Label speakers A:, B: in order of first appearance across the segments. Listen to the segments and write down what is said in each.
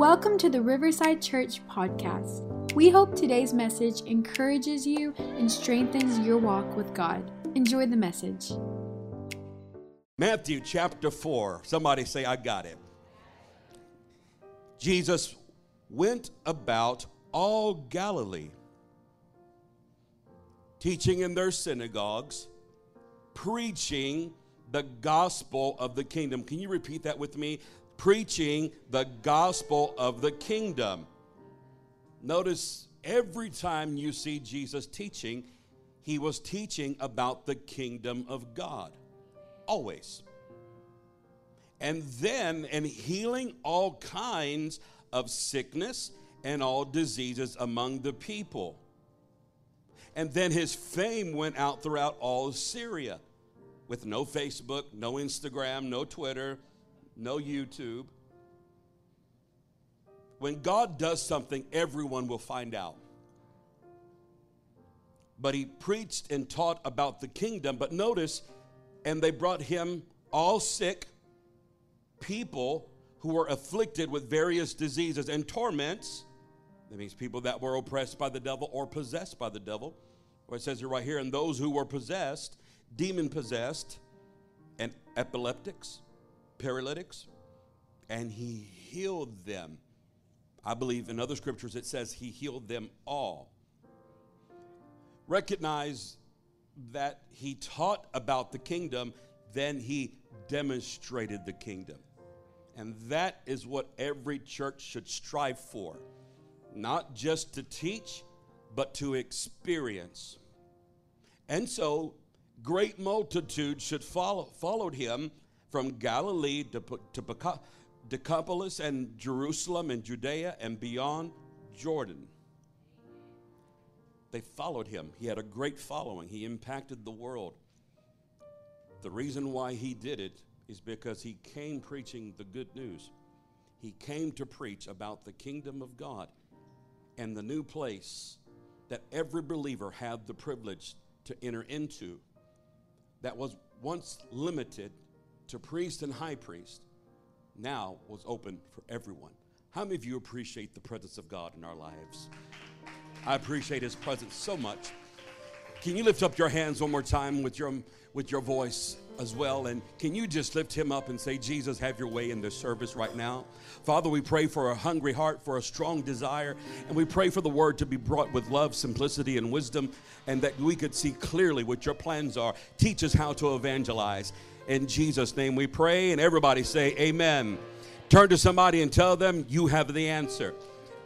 A: Welcome to the Riverside Church podcast. We hope today's message encourages you and strengthens your walk with God. Enjoy the message.
B: Matthew chapter 4. Somebody say, I got it. Jesus went about all Galilee, teaching in their synagogues, preaching the gospel of the kingdom. Can you repeat that with me? Preaching the gospel of the kingdom. Notice every time you see Jesus teaching, he was teaching about the kingdom of God. Always. And then, and healing all kinds of sickness and all diseases among the people. And then his fame went out throughout all Syria with no Facebook, no Instagram, no Twitter, no YouTube. When God does something, everyone will find out. But he preached and taught about the kingdom. But notice, and they brought him all sick people who were afflicted with various diseases and torments. That means people that were oppressed by the devil or possessed by the devil. Or it says it right here, and those who were possessed demon possessed, and epileptics, paralytics, and he healed them. I believe in other scriptures it says he healed them all. Recognize that he taught about the kingdom, then he demonstrated the kingdom. And that is what every church should strive for. Not just to teach, but to experience. And so great multitudes should follow followed him from Galilee to, to Decapolis and Jerusalem and Judea and beyond Jordan. They followed him. He had a great following. He impacted the world. The reason why he did it is because he came preaching the good news. He came to preach about the kingdom of God and the new place that every believer had the privilege to enter into that was once limited to priest and high priest now was open for everyone. How many of you appreciate the presence of God in our lives? I appreciate his presence so much. Can you lift up your hands one more time with your with your voice as well. And can you just lift him up and say, Jesus, have your way in this service right now? Father, we pray for a hungry heart, for a strong desire, and we pray for the word to be brought with love, simplicity, and wisdom, and that we could see clearly what your plans are. Teach us how to evangelize. In Jesus' name we pray, and everybody say, Amen. Turn to somebody and tell them, You have the answer.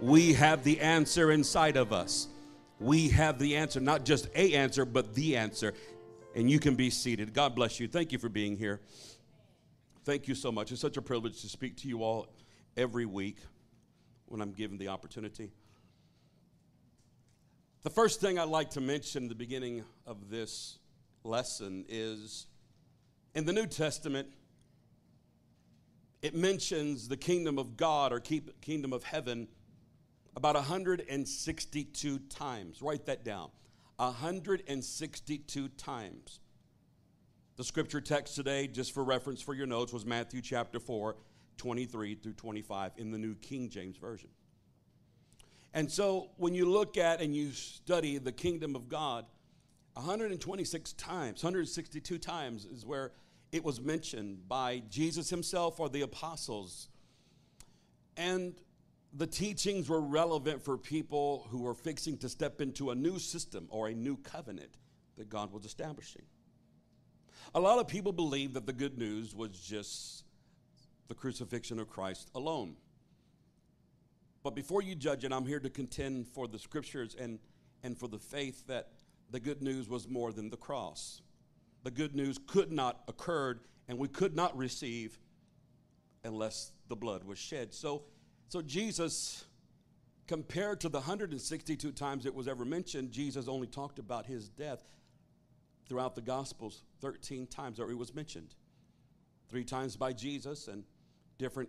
B: We have the answer inside of us. We have the answer, not just a answer, but the answer and you can be seated. God bless you. Thank you for being here. Thank you so much. It's such a privilege to speak to you all every week when I'm given the opportunity. The first thing I'd like to mention the beginning of this lesson is in the New Testament, it mentions the kingdom of God or kingdom of heaven about 162 times. Write that down. 162 times. The scripture text today, just for reference for your notes, was Matthew chapter 4, 23 through 25 in the New King James Version. And so when you look at and you study the kingdom of God, 126 times, 162 times is where it was mentioned by Jesus himself or the apostles. And the teachings were relevant for people who were fixing to step into a new system or a new covenant that God was establishing. A lot of people believe that the good news was just the crucifixion of Christ alone. But before you judge it, I'm here to contend for the scriptures and, and for the faith that the good news was more than the cross. The good news could not occur and we could not receive unless the blood was shed. So so Jesus, compared to the 162 times it was ever mentioned, Jesus only talked about his death throughout the Gospels 13 times, or it was mentioned. Three times by Jesus and different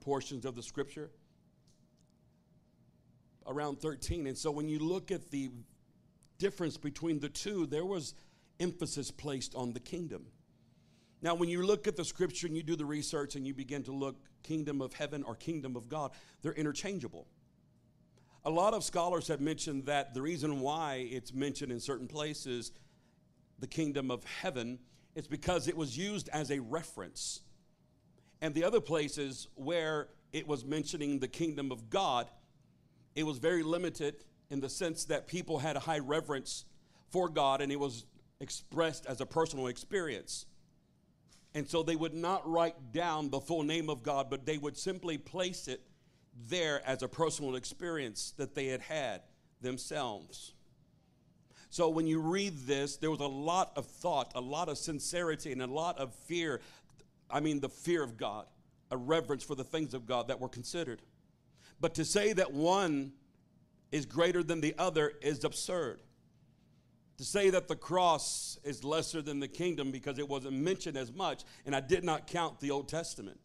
B: portions of the scripture. Around 13. And so when you look at the difference between the two, there was emphasis placed on the kingdom. Now, when you look at the scripture and you do the research and you begin to look kingdom of heaven or kingdom of God, they're interchangeable. A lot of scholars have mentioned that the reason why it's mentioned in certain places, the kingdom of heaven, is because it was used as a reference. And the other places where it was mentioning the kingdom of God, it was very limited in the sense that people had a high reverence for God and it was expressed as a personal experience. And so they would not write down the full name of God, but they would simply place it there as a personal experience that they had had themselves. So when you read this, there was a lot of thought, a lot of sincerity, and a lot of fear. I mean, the fear of God, a reverence for the things of God that were considered. But to say that one is greater than the other is absurd to say that the cross is lesser than the kingdom because it wasn't mentioned as much, and I did not count the Old Testament.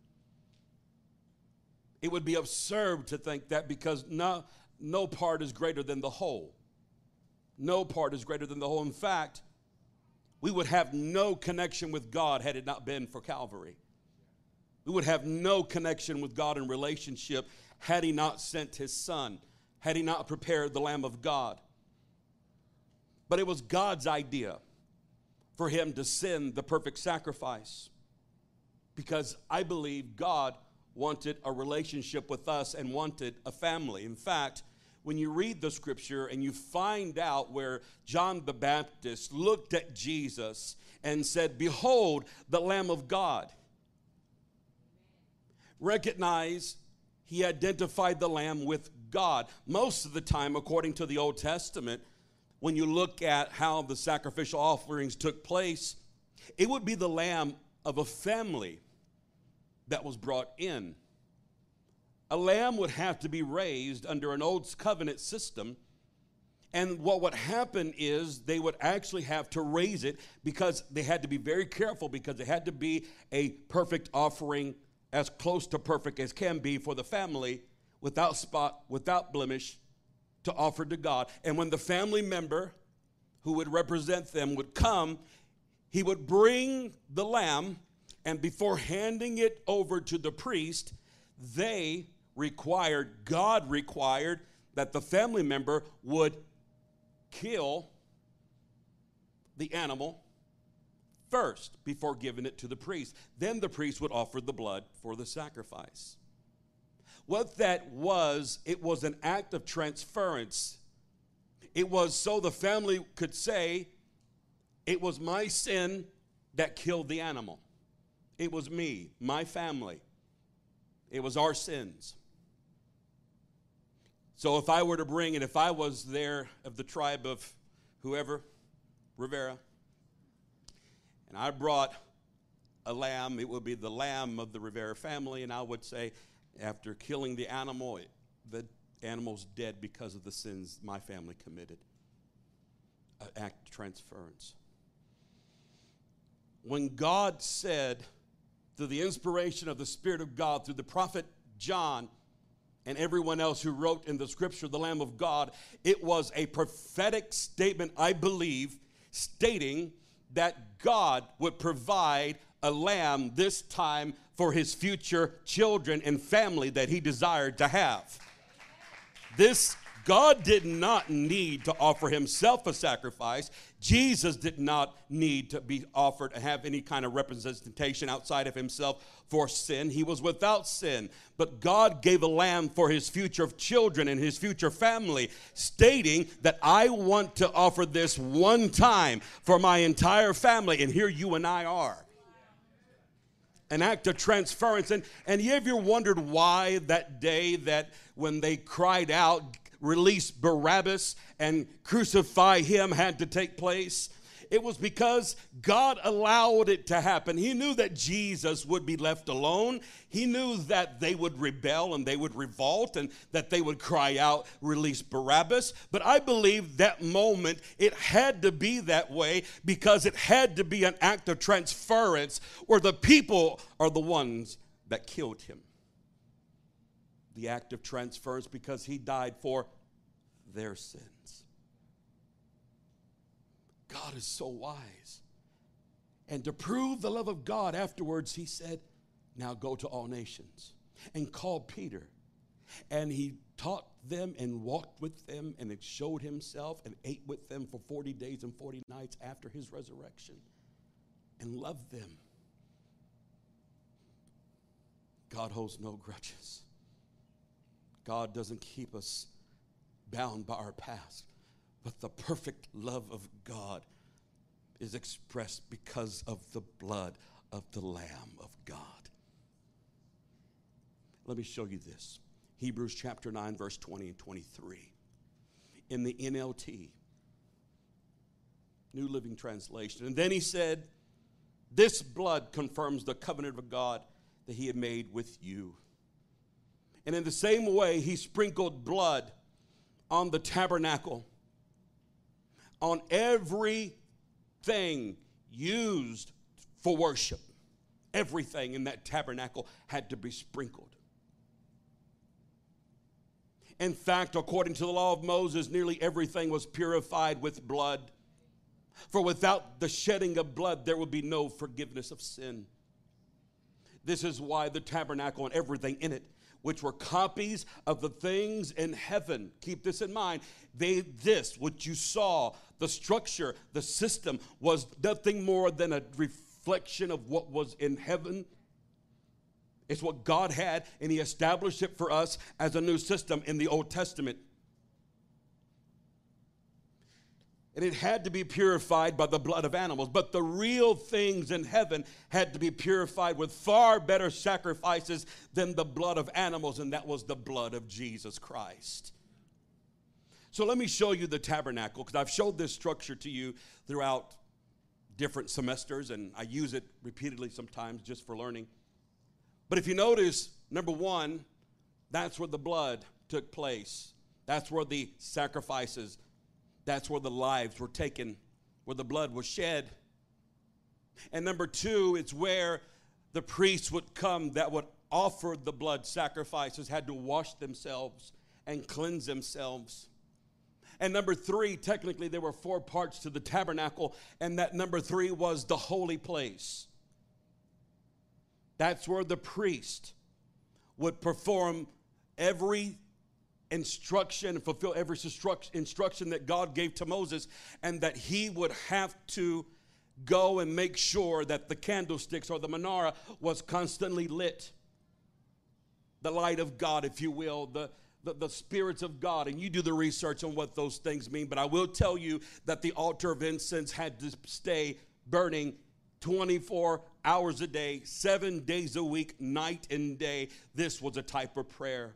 B: It would be absurd to think that because no, no part is greater than the whole. No part is greater than the whole. In fact, we would have no connection with God had it not been for Calvary. We would have no connection with God in relationship had He not sent His Son, had He not prepared the Lamb of God. But it was God's idea for him to send the perfect sacrifice. Because I believe God wanted a relationship with us and wanted a family. In fact, when you read the scripture and you find out where John the Baptist looked at Jesus and said, Behold, the Lamb of God. Recognize he identified the Lamb with God. Most of the time, according to the Old Testament, when you look at how the sacrificial offerings took place, it would be the lamb of a family that was brought in. A lamb would have to be raised under an old covenant system. And what would happen is they would actually have to raise it because they had to be very careful because it had to be a perfect offering, as close to perfect as can be for the family, without spot, without blemish, to offer to God. And when the family member who would represent them would come, he would bring the lamb, and before handing it over to the priest, they required, God required, that the family member would kill the animal first before giving it to the priest. Then the priest would offer the blood for the sacrifice. What that was, it was an act of transference. It was so the family could say, It was my sin that killed the animal. It was me, my family. It was our sins. So if I were to bring, and if I was there of the tribe of whoever, Rivera, and I brought a lamb, it would be the lamb of the Rivera family, and I would say, after killing the animal, the animal's dead because of the sins my family committed. Act of transference. When God said, through the inspiration of the Spirit of God, through the prophet John, and everyone else who wrote in the scripture, the Lamb of God, it was a prophetic statement, I believe, stating that God would provide a lamb this time for his future children and family that he desired to have. This God did not need to offer himself a sacrifice. Jesus did not need to be offered to have any kind of representation outside of himself for sin. He was without sin. But God gave a lamb for his future children and his future family, stating that I want to offer this one time for my entire family. And here you and I are an act of transference. And, and you ever wondered why that day that when they cried out, release Barabbas and crucify him had to take place? It was because God allowed it to happen. He knew that Jesus would be left alone. He knew that they would rebel and they would revolt and that they would cry out, Release Barabbas. But I believe that moment it had to be that way because it had to be an act of transference where the people are the ones that killed him. The act of transference because he died for their sins. God is so wise. And to prove the love of God afterwards, he said, Now go to all nations. And called Peter. And he taught them and walked with them and showed himself and ate with them for 40 days and 40 nights after his resurrection and loved them. God holds no grudges. God doesn't keep us bound by our past, but the perfect love of God is expressed because of the blood of the Lamb of God. Let me show you this Hebrews chapter 9, verse 20 and 23. In the NLT, New Living Translation. And then he said, This blood confirms the covenant of God that he had made with you. And in the same way, he sprinkled blood on the tabernacle, on every thing used for worship. Everything in that tabernacle had to be sprinkled. In fact, according to the law of Moses, nearly everything was purified with blood. For without the shedding of blood, there would be no forgiveness of sin. This is why the tabernacle and everything in it, which were copies of the things in heaven, keep this in mind, they, this, what you saw, the structure, the system, was nothing more than a reflection of what was in heaven. It's what God had, and He established it for us as a new system in the Old Testament. And it had to be purified by the blood of animals. But the real things in heaven had to be purified with far better sacrifices than the blood of animals, and that was the blood of Jesus Christ. So let me show you the tabernacle because I've showed this structure to you throughout different semesters and I use it repeatedly sometimes just for learning. But if you notice, number one, that's where the blood took place. That's where the sacrifices, that's where the lives were taken, where the blood was shed. And number two, it's where the priests would come that would offer the blood sacrifices, had to wash themselves and cleanse themselves. And number three, technically, there were four parts to the tabernacle, and that number three was the holy place. That's where the priest would perform every instruction and fulfill every instruction that God gave to Moses, and that he would have to go and make sure that the candlesticks or the menorah was constantly lit. The light of God, if you will, the, the, the, spirits of God, and you do the research on what those things mean. But I will tell you that the altar of incense had to stay burning 24 hours a day, seven days a week, night and day. This was a type of prayer.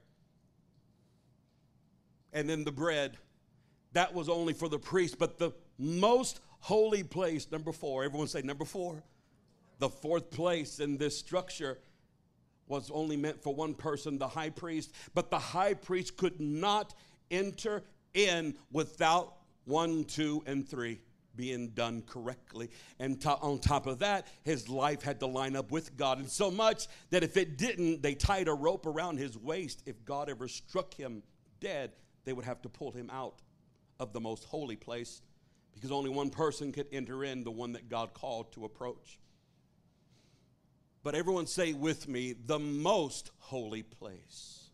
B: And then the bread, that was only for the priest, but the most holy place, number four, everyone say number four, the fourth place in this structure was only meant for one person, the high priest, but the high priest could not enter in without one, two, and three being done correctly. And to, on top of that, his life had to line up with God. And so much that if it didn't, they tied a rope around his waist. If God ever struck him dead, they would have to pull him out of the most holy place because only one person could enter in, the one that God called to approach. But everyone say with me, the most holy place.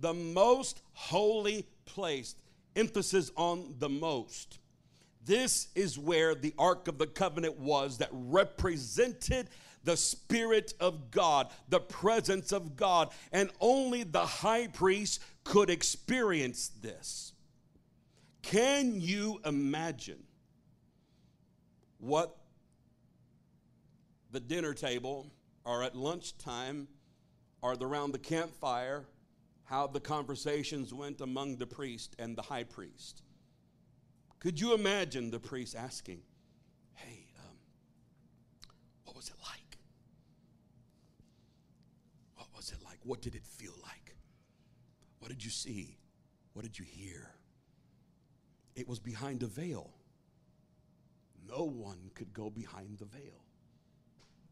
B: The most holy place. Emphasis on the most. This is where the Ark of the Covenant was that represented the Spirit of God, the presence of God. And only the high priest could experience this. Can you imagine what the dinner table or at lunchtime or around the campfire how the conversations went among the priest and the high priest. Could you imagine the priest asking, Hey, um, what was it like? What was it like? What did it feel like? What did you see? What did you hear? It was behind a veil. No one could go behind the veil.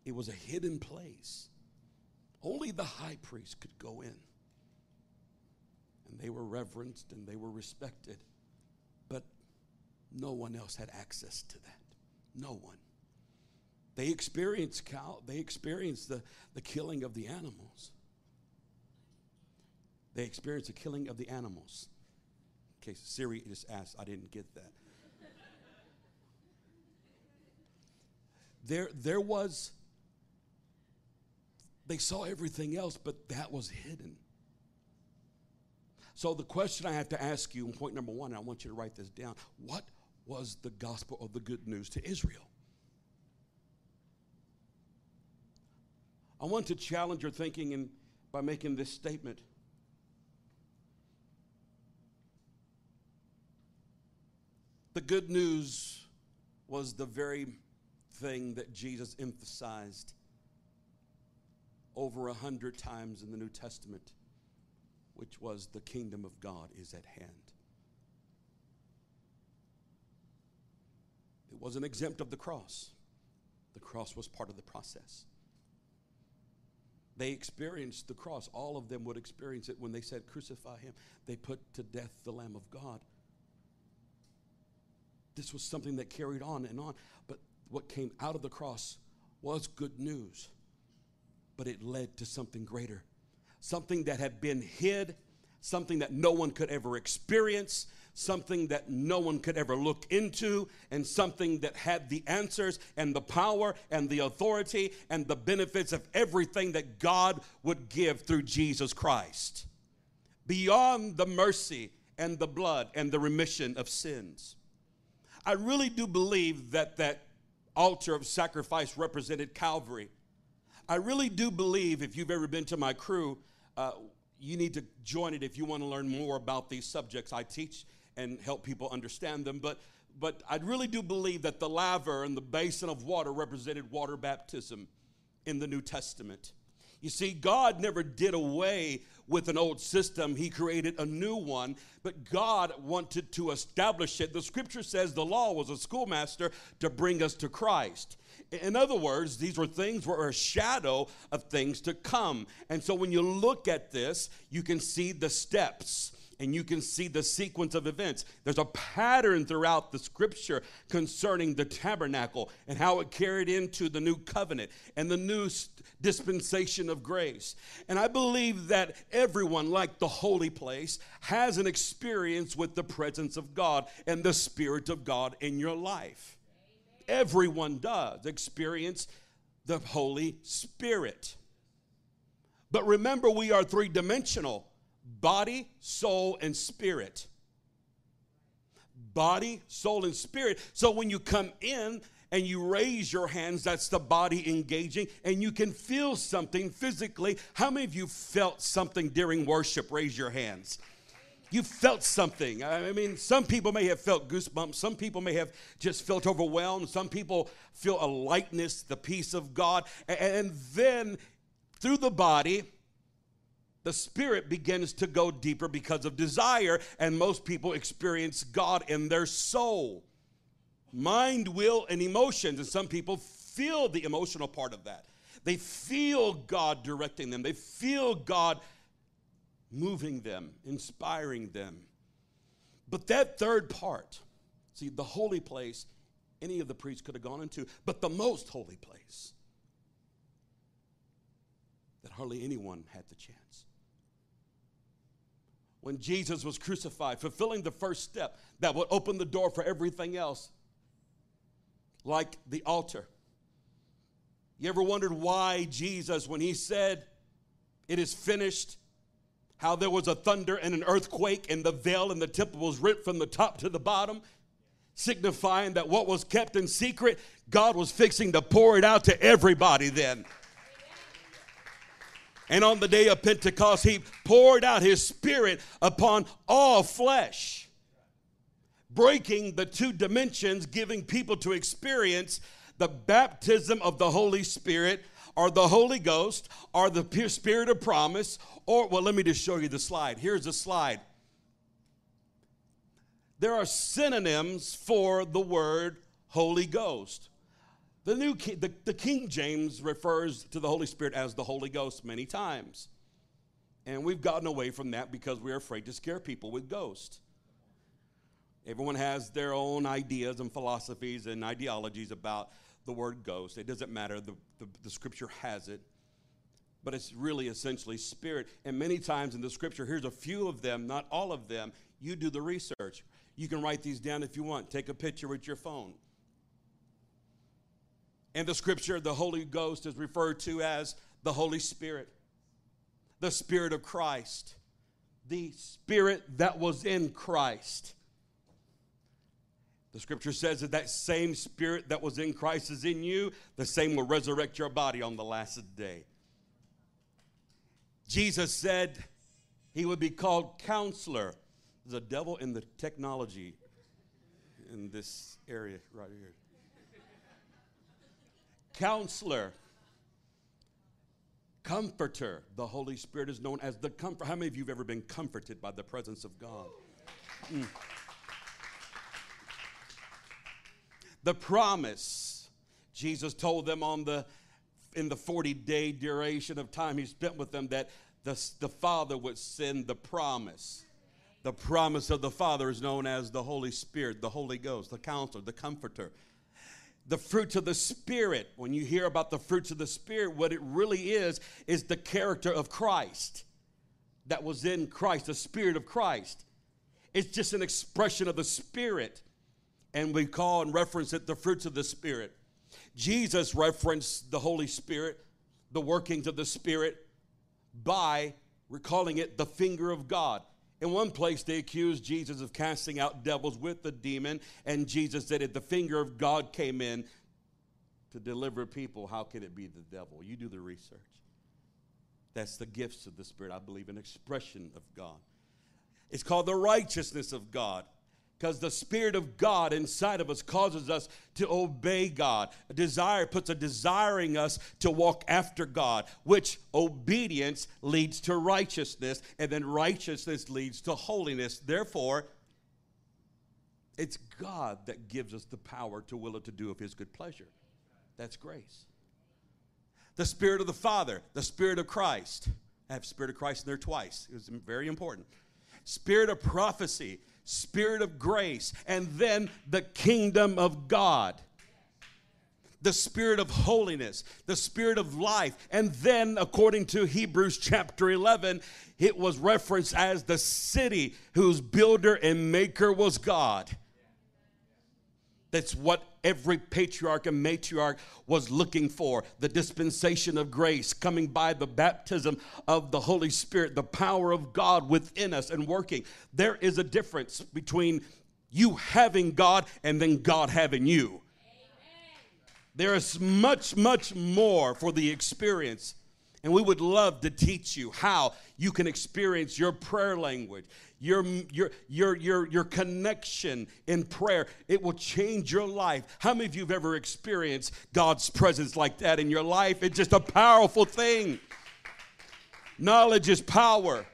B: It was a hidden place. Only the high priest could go in. And they were reverenced and they were respected. But no one else had access to that. No one. They experienced cow, they experienced the, the killing of the animals. They experienced the killing of the animals. Okay, Siri just asked, I didn't get that. there, there was, they saw everything else, but that was hidden. So the question I have to ask you, point number one, and I want you to write this down what was the gospel of the good news to Israel? I want to challenge your thinking in, by making this statement. The good news was the very thing that Jesus emphasized over a hundred times in the New Testament, which was the kingdom of God is at hand. It wasn't exempt of the cross, the cross was part of the process. They experienced the cross. All of them would experience it when they said, Crucify him. They put to death the Lamb of God. This was something that carried on and on. But what came out of the cross was good news, but it led to something greater. Something that had been hid, something that no one could ever experience, something that no one could ever look into, and something that had the answers and the power and the authority and the benefits of everything that God would give through Jesus Christ. Beyond the mercy and the blood and the remission of sins. I really do believe that that altar of sacrifice represented Calvary. I really do believe, if you've ever been to my crew, uh, you need to join it if you want to learn more about these subjects I teach and help people understand them. But, but I really do believe that the laver and the basin of water represented water baptism in the New Testament. You see, God never did away with an old system, He created a new one, but God wanted to establish it. The scripture says the law was a schoolmaster to bring us to Christ. In other words, these were things were a shadow of things to come. And so when you look at this, you can see the steps and you can see the sequence of events. There's a pattern throughout the scripture concerning the tabernacle and how it carried into the new covenant and the new dispensation of grace. And I believe that everyone, like the holy place, has an experience with the presence of God and the Spirit of God in your life. Everyone does experience the Holy Spirit. But remember, we are three dimensional body, soul, and spirit. Body, soul, and spirit. So when you come in and you raise your hands, that's the body engaging, and you can feel something physically. How many of you felt something during worship? Raise your hands. You felt something. I mean, some people may have felt goosebumps. Some people may have just felt overwhelmed. Some people feel a lightness, the peace of God. And then through the body, the spirit begins to go deeper because of desire, and most people experience God in their soul. Mind, will, and emotions, and some people feel the emotional part of that. They feel God directing them, they feel God moving them, inspiring them. But that third part, see, the holy place, any of the priests could have gone into, but the most holy place, that hardly anyone had the chance when Jesus was crucified, fulfilling the first step that would open the door for everything else, like the altar. You ever wondered why Jesus, when he said, It is finished, how there was a thunder and an earthquake, and the veil in the temple was ripped from the top to the bottom, signifying that what was kept in secret, God was fixing to pour it out to everybody then. And on the day of Pentecost, he poured out his spirit upon all flesh, breaking the two dimensions, giving people to experience the baptism of the Holy Spirit or the Holy Ghost or the Spirit of promise. Or, well, let me just show you the slide. Here's the slide. There are synonyms for the word Holy Ghost. The, new the, the King James refers to the Holy Spirit as the Holy Ghost many times. And we've gotten away from that because we're afraid to scare people with ghosts. Everyone has their own ideas and philosophies and ideologies about the word ghost. It doesn't matter, the, the, the scripture has it. But it's really essentially spirit. And many times in the scripture, here's a few of them, not all of them. You do the research. You can write these down if you want. Take a picture with your phone. In the scripture, the Holy Ghost is referred to as the Holy Spirit, the Spirit of Christ, the Spirit that was in Christ. The scripture says that that same spirit that was in Christ is in you, the same will resurrect your body on the last day. Jesus said he would be called counselor. There's a devil in the technology in this area right here. Counselor, comforter. The Holy Spirit is known as the comfort. How many of you have ever been comforted by the presence of God? Mm. The promise. Jesus told them on the in the 40 day duration of time he spent with them that the, the Father would send the promise. The promise of the Father is known as the Holy Spirit, the Holy Ghost, the counselor, the comforter. The fruits of the Spirit, when you hear about the fruits of the Spirit, what it really is, is the character of Christ that was in Christ, the Spirit of Christ. It's just an expression of the Spirit and we call and reference it the fruits of the Spirit. Jesus referenced the Holy Spirit, the workings of the Spirit, by recalling it the finger of God. In one place, they accused Jesus of casting out devils with the demon, and Jesus said, If the finger of God came in to deliver people, how could it be the devil? You do the research. That's the gifts of the Spirit, I believe, an expression of God. It's called the righteousness of God because the Spirit of God inside of us causes us to obey God. A desire puts a desiring us to walk after God, which obedience leads to righteousness, and then righteousness leads to holiness. Therefore, it's God that gives us the power to will it to do of His good pleasure. That's grace. The Spirit of the Father, the Spirit of Christ. I have Spirit of Christ in there twice. It was very important. Spirit of prophecy Spirit of grace, and then the kingdom of God. The spirit of holiness, the spirit of life. And then, according to Hebrews chapter 11, it was referenced as the city whose builder and maker was God. That's what every patriarch and matriarch was looking for the dispensation of grace coming by the baptism of the Holy Spirit, the power of God within us and working. There is a difference between you having God and then God having you. There is much, much more for the experience. And we would love to teach you how you can experience your prayer language, your, your, your, your, your connection in prayer. It will change your life. How many of you have ever experienced God's presence like that in your life? It's just a powerful thing. Knowledge is power.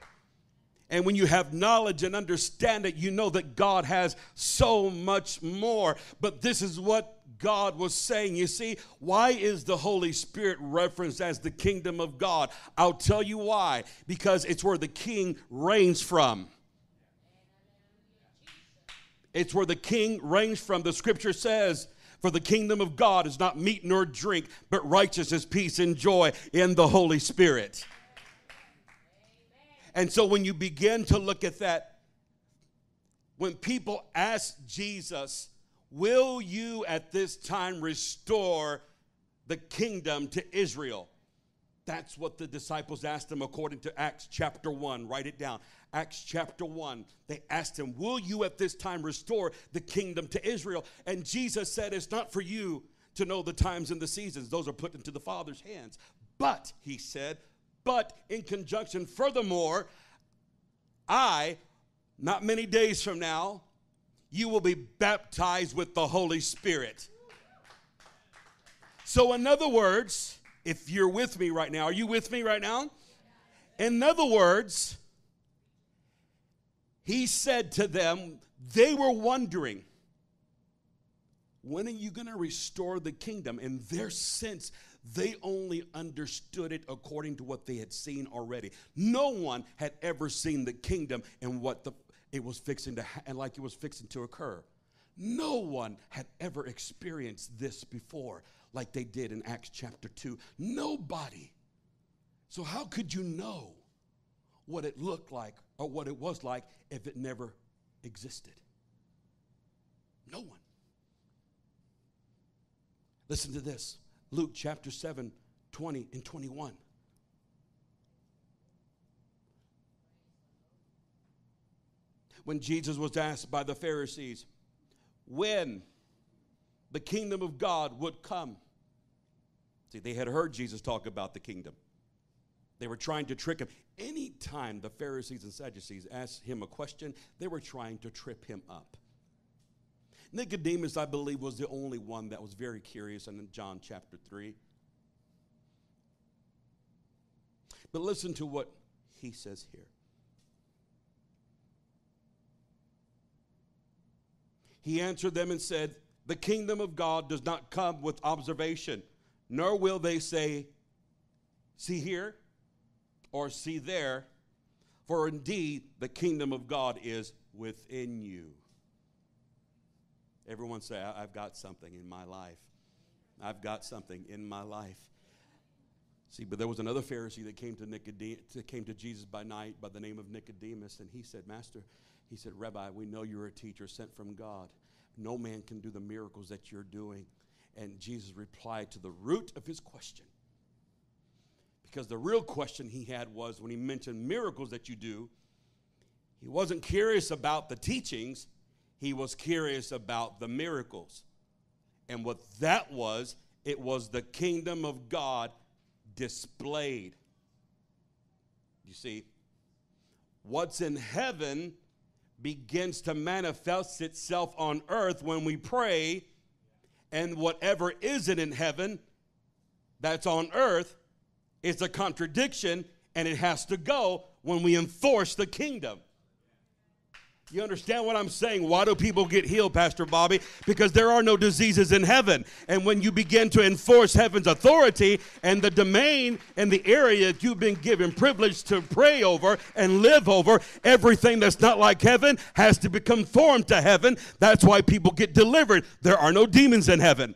B: And when you have knowledge and understand it, you know that God has so much more. But this is what God was saying. You see, why is the Holy Spirit referenced as the kingdom of God? I'll tell you why. Because it's where the king reigns from. It's where the king reigns from. The scripture says, For the kingdom of God is not meat nor drink, but righteousness, peace, and joy in the Holy Spirit. And so when you begin to look at that, when people ask Jesus, Will you at this time restore the kingdom to Israel? That's what the disciples asked him according to Acts chapter 1. Write it down. Acts chapter 1. They asked him, Will you at this time restore the kingdom to Israel? And Jesus said, It's not for you to know the times and the seasons, those are put into the Father's hands. But, he said, but in conjunction, furthermore, I, not many days from now, you will be baptized with the Holy Spirit. So, in other words, if you're with me right now, are you with me right now? In other words, he said to them, they were wondering, when are you going to restore the kingdom? In their sense, they only understood it according to what they had seen already. No one had ever seen the kingdom and what the it was fixing to and like it was fixing to occur. No one had ever experienced this before. like they did in Acts chapter 2. Nobody. So, how could you know what it looked like or what it was like if it never existed? No one. Listen to this Luke chapter 7, 20 and 21. When Jesus was asked by the Pharisees when the kingdom of God would come. See, they had heard Jesus talk about the kingdom. They were trying to trick him. Anytime the Pharisees and Sadducees asked him a question, they were trying to trip him up. Nicodemus, I believe, was the only one that was very curious in John chapter 3. But listen to what he says here. He answered them and said, The kingdom of God does not come with observation, nor will they say, See here or see there, for indeed the kingdom of God is within you. Everyone say, I've got something in my life. I've got something in my life. See, but there was another Pharisee that came to, Nicodemus, came to Jesus by night by the name of Nicodemus, and he said, Master, he said, Rabbi, we know you're a teacher sent from God. No man can do the miracles that you're doing. And Jesus replied to the root of his question. Because the real question he had was when he mentioned miracles that you do, he wasn't curious about the teachings, he was curious about the miracles. And what that was, it was the kingdom of God displayed. You see, what's in heaven begins to manifest itself on earth when we pray, and whatever isn't in heaven that's on earth is a contradiction, and it has to go when we enforce the kingdom. You understand what I'm saying? Why do people get healed, Pastor Bobby? Because there are no diseases in heaven. And when you begin to enforce heaven's authority and the domain and the area that you've been given privilege to pray over and live over, everything that's not like heaven has to become formed to heaven. That's why people get delivered. There are no demons in heaven.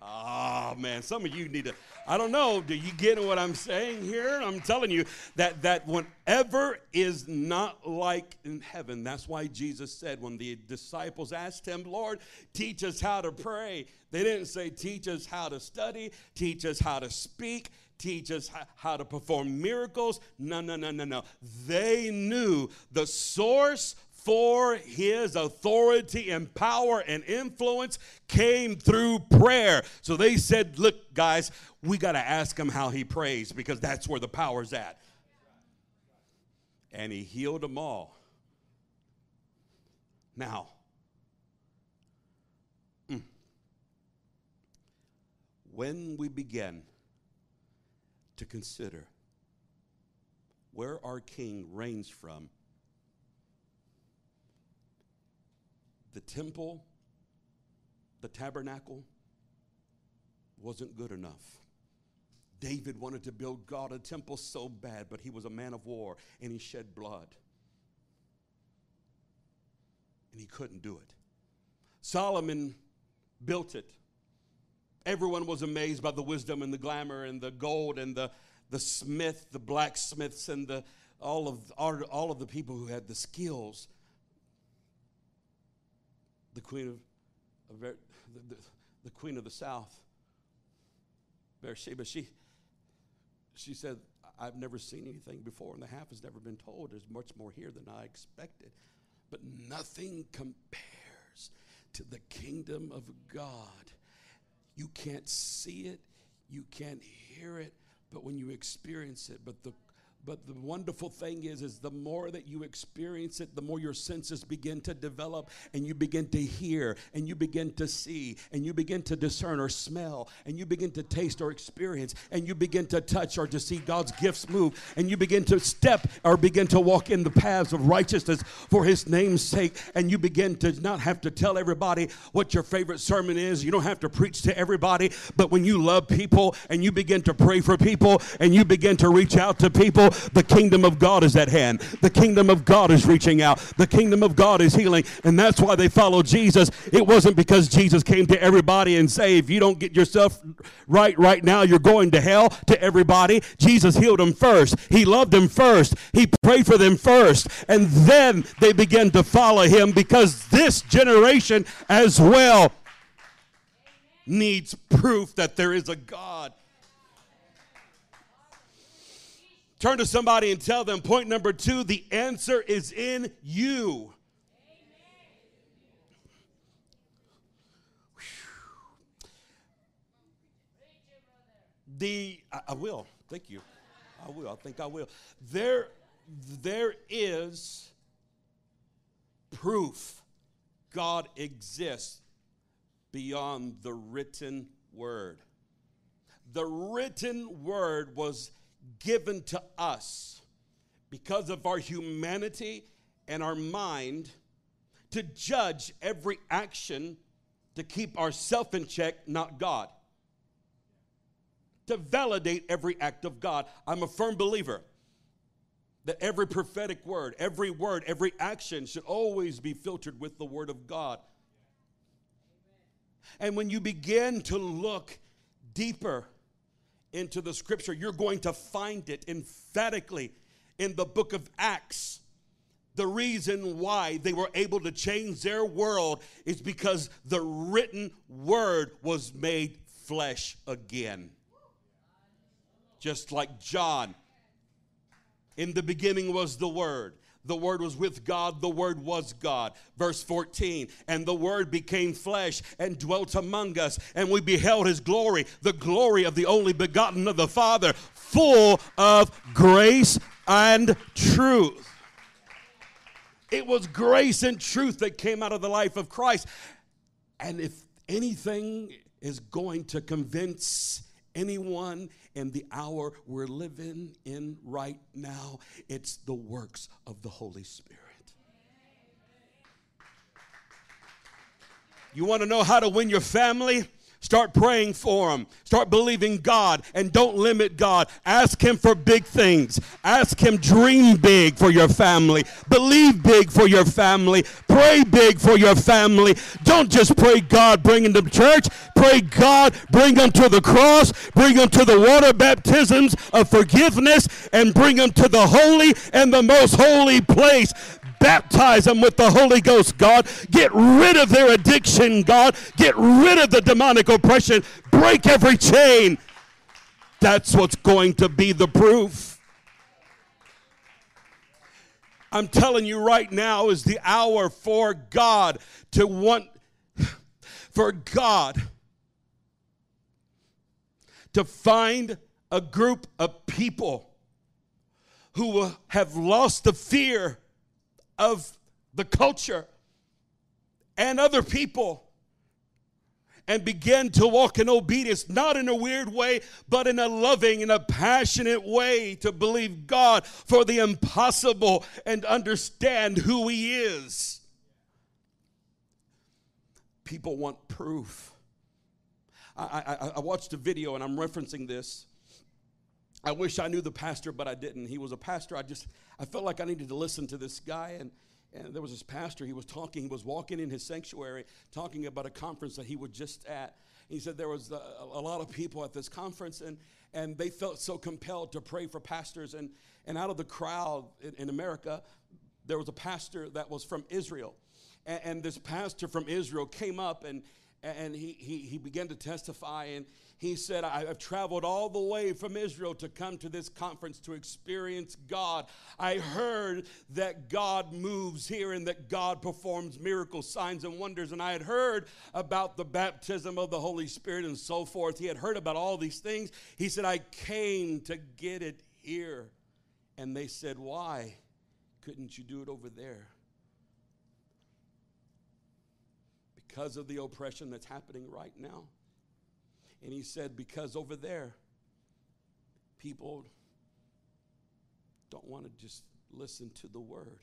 B: Oh, man, some of you need to I don't know. Do you get what I'm saying here? I'm telling you that that whatever is not like in heaven, that's why Jesus said when the disciples asked him, Lord, teach us how to pray. They didn't say, teach us how to study, teach us how to speak, teach us how to perform miracles. No, no, no, no, no. They knew the source for his authority and power and influence came through prayer. So they said, Look, guys, we got to ask him how he prays because that's where the power's at. And he healed them all. Now, mm, when we begin to consider where our king reigns from, the temple, the tabernacle wasn't good enough. David wanted to build God a temple so bad, but he was a man of war and he shed blood. And he couldn't do it. Solomon built it. Everyone was amazed by the wisdom and the glamour and the gold and the, the smith, the blacksmiths, and the, all, of, all, all of the people who had the skills the queen of, of the, the, the, queen of the south, Bathsheba, she, she said, I've never seen anything before, and the half has never been told. There's much more here than I expected. But nothing compares to the kingdom of God. You can't see it, you can't hear it, but when you experience it, but the but the wonderful thing is, is the more that you experience it, the more your senses begin to develop and you begin to hear and you begin to see and you begin to discern or smell and you begin to taste or experience and you begin to touch or to see God's gifts move and you begin to step or begin to walk in the paths of righteousness for his name's sake and you begin to not have to tell everybody what your favorite sermon is. You don't have to preach to everybody, but when you love people and you begin to pray for people and you begin to reach out to people the kingdom of God is at hand. The kingdom of God is reaching out. The kingdom of God is healing. And that's why they follow Jesus. It wasn't because Jesus came to everybody and say, if you don't get yourself right right now, you're going to hell to everybody. Jesus healed them first. He loved them first. He prayed for them first. And then they began to follow him because this generation as well needs proof that there is a God. Turn to somebody and tell them point number two the answer is in you. The I, I will. Thank you. I will. I think I will. There there is proof God exists beyond the written word. The written word was given to us because of our humanity and our mind to judge every action to keep ourself in check, not God. To validate every act of God. I'm a firm believer that every prophetic word, every word, every action should always be filtered with the word of God. And when you begin to look deeper into the scripture, you're going to find it emphatically in the book of Acts. The reason why they were able to change their world is because the written word was made flesh again. Just like John. In the beginning was the word the Word was with God, the Word was God. Verse 14, and the Word became flesh and dwelt among us, and we beheld His glory, the glory of the only begotten of the Father, full of grace and truth. It was grace and truth that came out of the life of Christ. And if anything is going to convince anyone in the hour we're living in right now. It's the works of the Holy Spirit. You want to know how to win your family? Start praying for them. Start believing God and don't limit God. Ask Him for big things. Ask Him, dream big for your family. Believe big for your family. Pray big for your family. Don't just pray God, bring them to church. Pray God, bring them to the cross. Bring them to the water baptisms of forgiveness and bring them to the holy and the most holy place. Baptize them with the Holy Ghost, God. Get rid of their addiction, God. Get rid of the demonic oppression. Break every chain. That's what's going to be the proof. I'm telling you right now is the hour for God to want, for God to find a group of people who have lost the fear of the culture and other people and begin to walk in obedience, not in a weird way, but in a loving and a passionate way to believe God for the impossible and understand who He is. People want proof. I, I, I watched a video and I'm referencing this I wish I knew the pastor, but I didn't. He was a pastor. I just I felt like I needed to listen to this guy and and there was this pastor he was talking he was walking in his sanctuary talking about a conference that he was just at he said there was uh, a, a, lot of people at this conference and and they felt so compelled to pray for pastors and and out of the crowd in, in america there was a pastor that was from israel and, and this pastor from israel came up and and he, he, he began to testify and he said, I've traveled all the way from Israel to come to this conference to experience God. I heard that God moves here and that God performs miracles, signs, and wonders. And I had heard about the baptism of the Holy Spirit and so forth. He had heard about all these things. He said, I came to get it here. And they said, Why couldn't you do it over there? Because of the oppression that's happening right now. And he said, Because over there, people don't want to just listen to the word.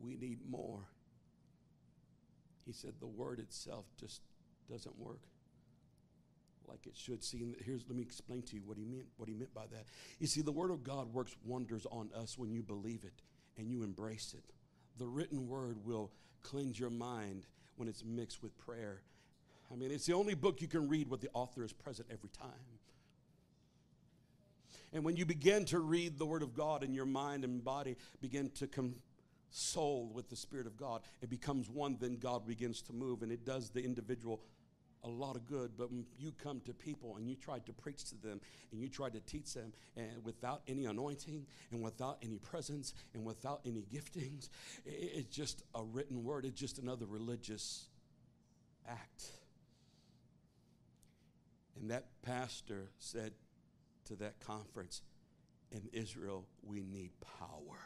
B: We need more. He said, The word itself just doesn't work. like it should. See, here's let me explain to you what he meant. What he meant by that. You see, the Word of God works wonders on us when you believe it and you embrace it. The written Word will cleanse your mind when it's mixed with prayer. I mean, it's the only book you can read where the author is present every time. And when you begin to read the Word of God and your mind and body begin to console with the Spirit of God, it becomes one, then God begins to move and it does the individual a lot of good, but when you come to people and you try to preach to them and you try to teach them and without any anointing and without any presence and without any giftings, it's just a written word. It's just another religious act. And that pastor said to that conference, in Israel, we need power.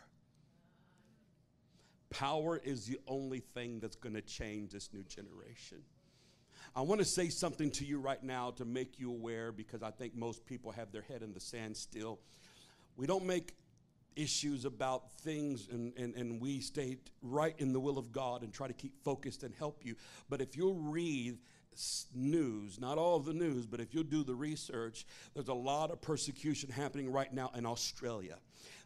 B: Power is the only thing that's going to change this new generation. I want to say something to you right now to make you aware because I think most people have their head in the sand still. We don't make issues about things and, and, and we stay right in the will of God and try to keep focused and help you. But if you'll read news, not all of the news, but if you'll do the research, there's a lot of persecution happening right now in Australia.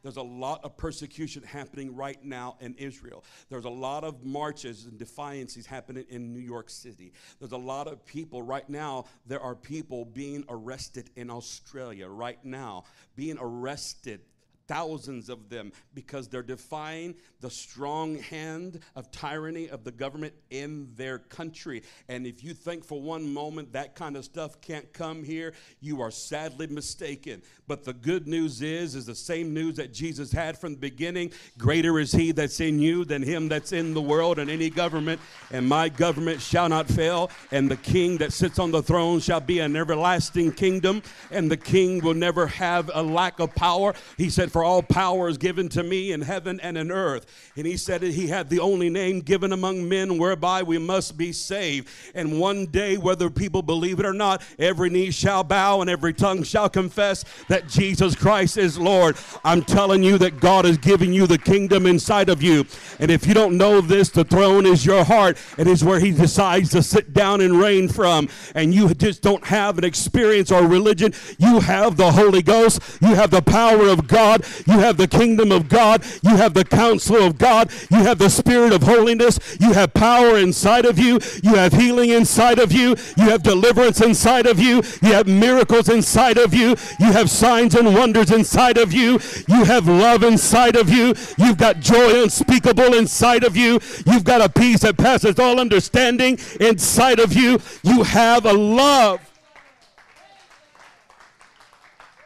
B: There's a lot of persecution happening right now in Israel. There's a lot of marches and defiances happening in New York City. There's a lot of people right now. There are people being arrested in Australia right now, being arrested thousands of them because they're defying the strong hand of tyranny of the government in their country. And if you think for one moment that kind of stuff can't come here you are sadly mistaken. But the good news is is the same news that jesus had from the beginning. Greater is he that's in you than him that's in the world and any government and my government shall not fail and the king that sits on the throne shall be an everlasting kingdom and the king will never have a lack of power. He said for all power is given to me in heaven and in earth. And he said that he had the only name given among men whereby we must be saved. And one day, whether people believe it or not, every knee shall bow and every tongue shall confess that Jesus Christ is Lord. I'm telling you that God is giving you the kingdom inside of you. And if you don't know this, the throne is your heart. It is where he decides to sit down and reign from. And you just don't have an experience or religion. You have the Holy Ghost. You have the power of God. You have the kingdom of God. You have the counsel of God. You have the spirit of holiness. You have power inside of you. You have healing inside of you. You have deliverance inside of you. You have miracles inside of you. You have signs and wonders inside of you. You have love inside of you. You've got joy unspeakable inside of you. You've got a peace that passes all understanding inside of you. You have a love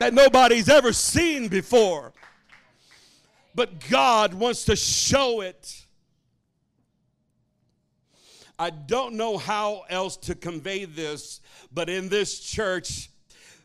B: that nobody's ever seen before but God wants to show it. I don't know how else to convey this, but in this church,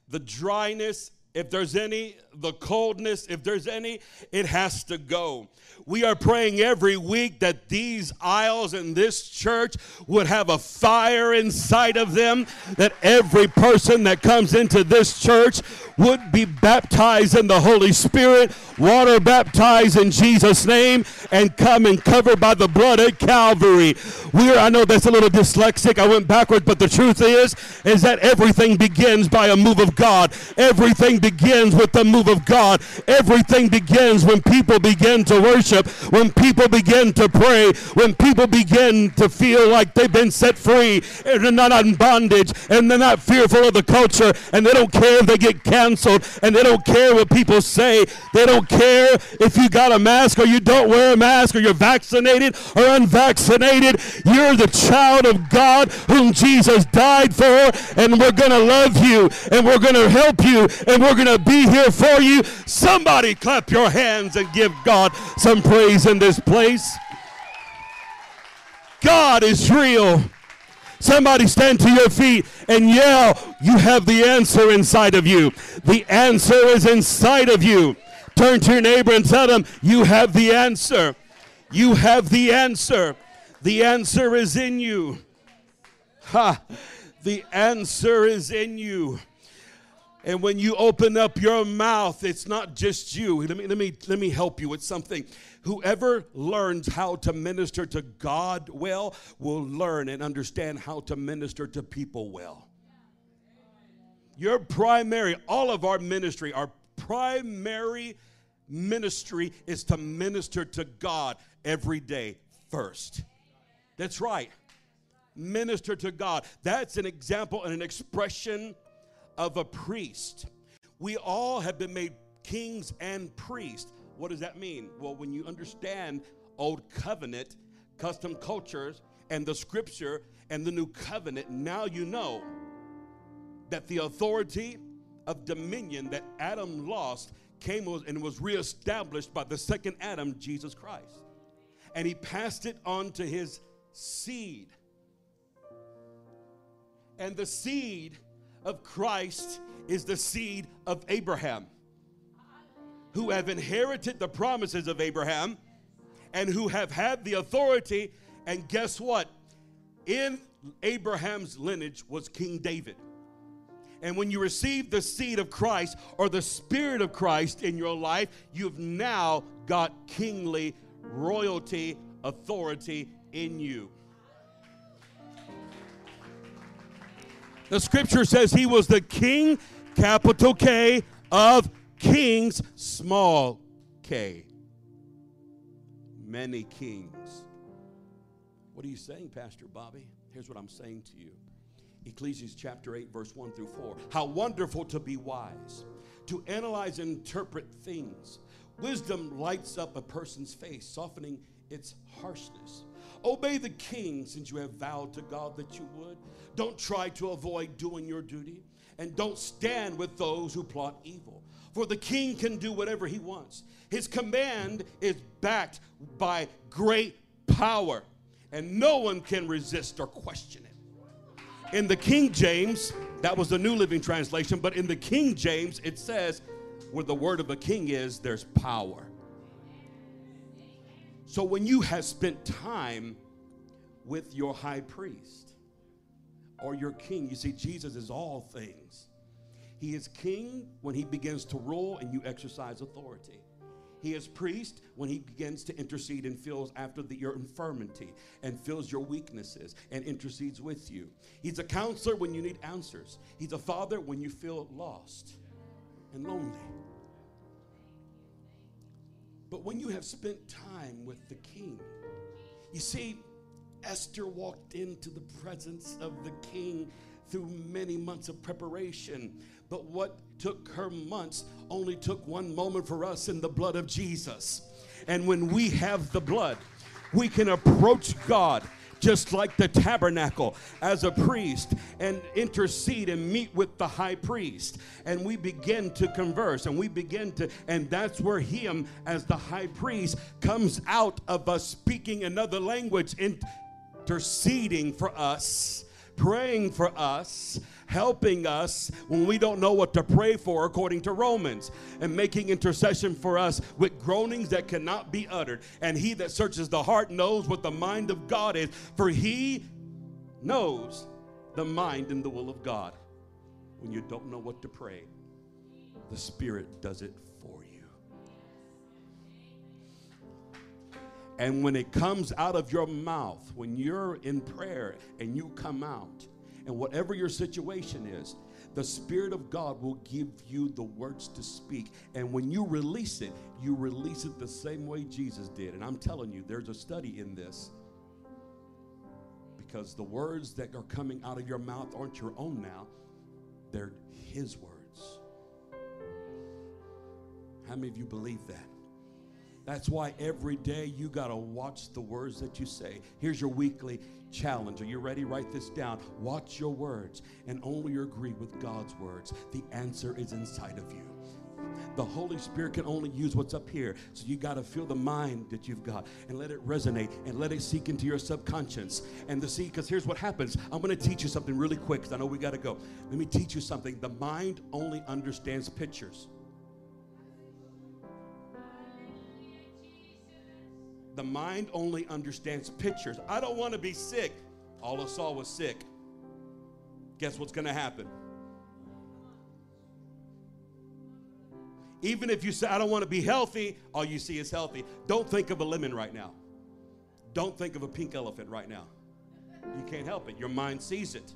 B: the dryness, if there's any, the coldness, if there's any, it has to go. We are praying every week that these aisles in this church would have a fire inside of them, that every person that comes into this church would be baptized in the Holy Spirit, water baptized in Jesus' name, and come and covered by the blood at Calvary. We're, I know that's a little dyslexic. I went backwards, but the truth is, is that everything begins by a move of God. Everything begins with the move of God. Everything begins when people begin to worship, when people begin to pray, when people begin to feel like they've been set free and they're not in bondage and they're not fearful of the culture and they don't care if they get canceled and they don't care what people say. They don't care if you got a mask or you don't wear a mask or you're vaccinated or unvaccinated. You're the child of God whom Jesus died for and we're going to love you and we're going to help you and we're going to be here for you. Somebody clap your hands and give God some praise in this place. God is real. Somebody stand to your feet and yell, You have the answer inside of you. The answer is inside of you. Turn to your neighbor and tell them, You have the answer. You have the answer. The answer is in you. Ha! The answer is in you. And when you open up your mouth, it's not just you. Let me, let me, let me help you with something. Whoever learns how to minister to God well will learn and understand how to minister to people well. Your primary, all of our ministry, our primary ministry is to minister to God every day first. That's right. Minister to God. That's an example and an expression of a priest. We all have been made kings and priests. What does that mean? Well, when you understand old covenant, custom cultures, and the scripture and the new covenant, now you know that the authority of dominion that Adam lost came and was reestablished by the second Adam, Jesus Christ. And he passed it on to his seed. And the seed of Christ is the seed of Abraham, who have inherited the promises of Abraham and who have had the authority. And guess what? In Abraham's lineage was King David. And when you receive the seed of Christ or the Spirit of Christ in your life, you've now got kingly royalty, authority in you. The scripture says he was the king, capital K, of kings, small k. Many kings. What are you saying, Pastor Bobby? Here's what I'm saying to you Ecclesiastes chapter 8, verse 1 through 4. How wonderful to be wise, to analyze and interpret things. Wisdom lights up a person's face, softening its harshness. Obey the king since you have vowed to God that you would. Don't try to avoid doing your duty, and don't stand with those who plot evil. For the king can do whatever he wants. His command is backed by great power, and no one can resist or question it. In the King James, that was the New Living Translation, but in the King James, it says, where the word of a king is, there's power. So when you have spent time with your high priest or your king, you see, Jesus is all things. He is king when he begins to rule and you exercise authority. He is priest when he begins to intercede and feels after the, your infirmity and feels your weaknesses and intercedes with you. He's a counselor when you need answers. He's a father when you feel lost and lonely. But when you have spent time with the king, you see, Esther walked into the presence of the king through many months of preparation. But what took her months only took one moment for us in the blood of Jesus. And when we have the blood, we can approach God just like the tabernacle as a priest and intercede and meet with the high priest. And we begin to converse and we begin to, and that's where him as the high priest comes out of us speaking another language, interceding for us praying for us, helping us when we don't know what to pray for, according to Romans, and making intercession for us with groanings that cannot be uttered. And he that searches the heart knows what the mind of God is, for he knows the mind and the will of God. When you don't know what to pray, the Spirit does it And when it comes out of your mouth, when you're in prayer and you come out, and whatever your situation is, the Spirit of God will give you the words to speak. And when you release it, you release it the same way Jesus did. And I'm telling you, there's a study in this. Because the words that are coming out of your mouth aren't your own now, they're His words. How many of you believe that? That's why every day you got to watch the words that you say. Here's your weekly challenge. Are you ready? Write this down. Watch your words and only agree with God's words. The answer is inside of you. The Holy Spirit can only use what's up here. So you got to feel the mind that you've got and let it resonate and let it seek into your subconscious. And to see, because here's what happens. I'm going to teach you something really quick because I know we got to go. Let me teach you something. The mind only understands pictures. The mind only understands pictures. I don't want to be sick. All I saw was sick. Guess what's going to happen? Even if you say, I don't want to be healthy, all you see is healthy. Don't think of a lemon right now. Don't think of a pink elephant right now. You can't help it. Your mind sees it.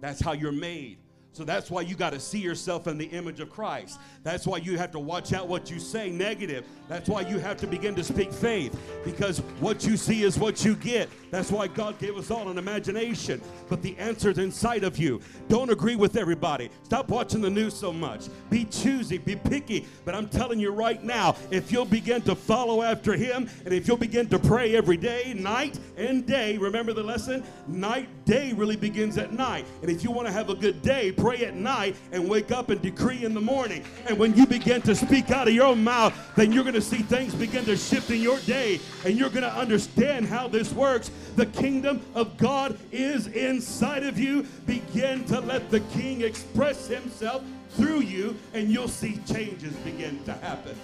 B: That's how you're made. So that's why you got to see yourself in the image of Christ. That's why you have to watch out what you say negative. That's why you have to begin to speak faith because what you see is what you get. That's why God gave us all an imagination, but the answer's inside of you. Don't agree with everybody. Stop watching the news so much. Be choosy, be picky. But I'm telling you right now, if you'll begin to follow after Him and if you'll begin to pray every day, night and day, remember the lesson? Night, day really begins at night. And if you want to have a good day, pray at night and wake up and decree in the morning. And when you begin to speak out of your mouth, then you're going to see things begin to shift in your day and you're going to understand how this works. The kingdom of God is inside of you. Begin to let the king express himself through you and you'll see changes begin to happen.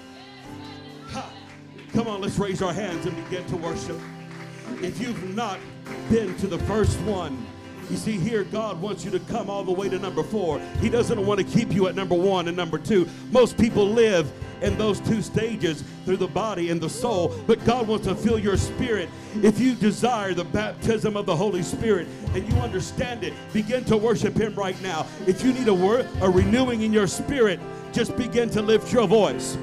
B: Ha. Come on, let's raise our hands and begin to worship. If you've not been to the first one, you see, here, God wants you to come all the way to number four. He doesn't want to keep you at number one and number two. Most people live in those two stages through the body and the soul, but God wants to fill your spirit. If you desire the baptism of the Holy Spirit and you understand it, begin to worship Him right now. If you need a word, a renewing in your spirit, just begin to lift your voice.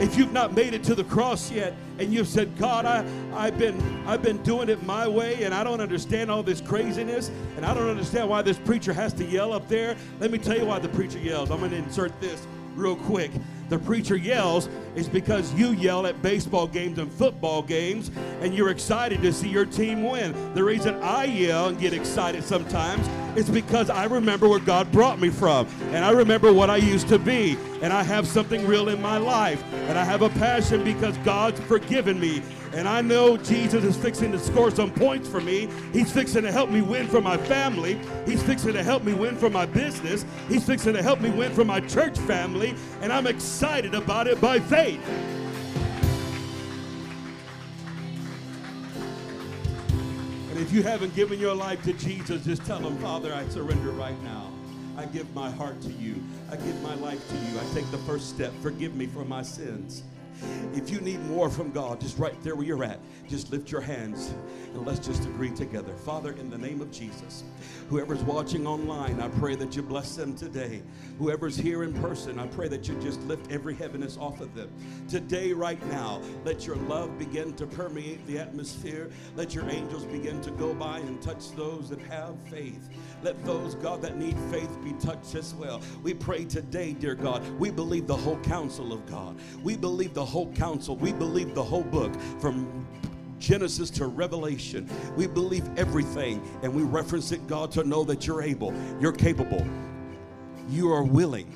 B: If you've not made it to the cross yet and you've said, God, I, I've, been, I've been doing it my way and I don't understand all this craziness and I don't understand why this preacher has to yell up there, let me tell you why the preacher yells. I'm to insert this real quick. The preacher yells is because you yell at baseball games and football games and you're excited to see your team win. The reason I yell and get excited sometimes is because I remember where God brought me from and I remember what I used to be and I have something real in my life and I have a passion because God's forgiven me and I know Jesus is fixing to score some points for me. He's fixing to help me win for my family. He's fixing to help me win for my business. He's fixing to help me win for my church family. And I'm excited about it by faith. And if you haven't given your life to Jesus, just tell him, Father, I surrender right now. I give my heart to you. I give my life to you. I take the first step. Forgive me for my sins. If you need more from God, just right there where you're at, just lift your hands and let's just agree together. Father, in the name of Jesus, whoever's watching online, I pray that you bless them today. Whoever's here in person, I pray that you just lift every heaviness off of them. Today, right now, let your love begin to permeate the atmosphere. Let your angels begin to go by and touch those that have faith. Let those, God, that need faith be touched as well. We pray today, dear God, we believe the whole counsel of God. We believe the whole counsel. We believe the whole book from Genesis to Revelation. We believe everything and we reference it, God, to know that you're able, you're capable, you are willing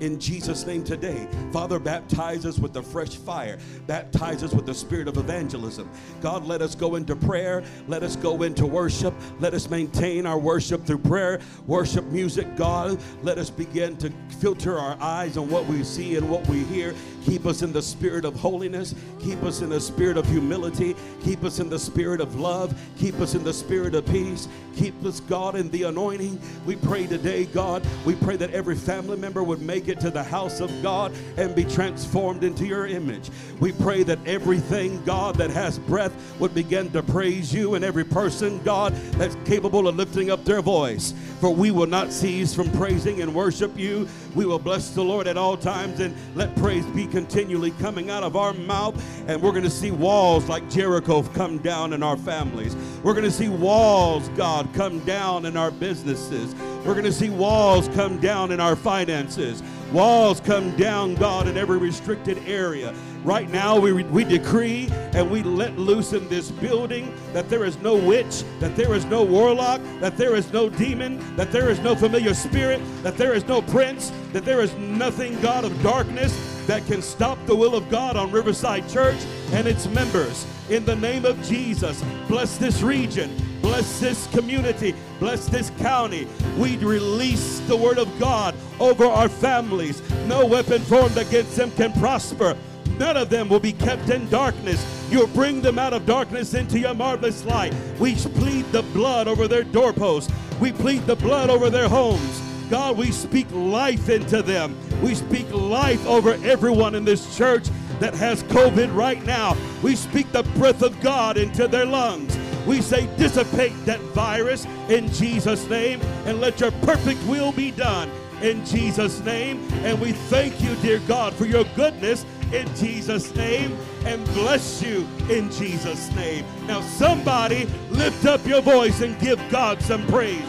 B: in Jesus' name today. Father, baptize us with the fresh fire. Baptize us with the spirit of evangelism. God, let us go into prayer. Let us go into worship. Let us maintain our worship through prayer, worship music. God, let us begin to filter our eyes on what we see and what we hear. Keep us in the spirit of holiness. Keep us in the spirit of humility. Keep us in the spirit of love. Keep us in the spirit of peace. Keep us, God, in the anointing. We pray today, God, we pray that every family member would make it to the house of God and be transformed into your image. We pray that everything, God, that has breath would begin to praise you, and every person, God, that's capable of lifting up their voice. For we will not cease from praising and worship you. We will bless the Lord at all times, and let praise be continually coming out of our mouth. And we're going to see walls like Jericho come down in our families. We're going to see walls, God, come down in our businesses. We're going to see walls come down in our finances. Walls come down, God, in every restricted area. Right now, we, we decree and we let loose in this building that there is no witch, that there is no warlock, that there is no demon, that there is no familiar spirit, that there is no prince, that there is nothing, God, of darkness that can stop the will of God on Riverside Church and its members. In the name of Jesus, bless this region, bless this community, bless this county. We release the word of God over our families. No weapon formed against them can prosper. None of them will be kept in darkness. You'll bring them out of darkness into your marvelous light. We plead the blood over their doorposts. We plead the blood over their homes. God, we speak life into them. We speak life over everyone in this church that has COVID right now. We speak the breath of God into their lungs. We say, dissipate that virus in Jesus' name and let your perfect will be done in Jesus' name. And we thank you, dear God, for your goodness in Jesus' name and bless you in Jesus' name. Now, somebody lift up your voice and give God some praise.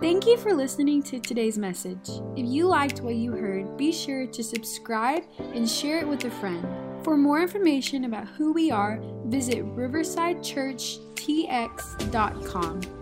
A: Thank you for listening to today's message. If you liked what you heard, be sure to subscribe and share it with a friend. For more information about who we are, visit riversidechurchtx.com.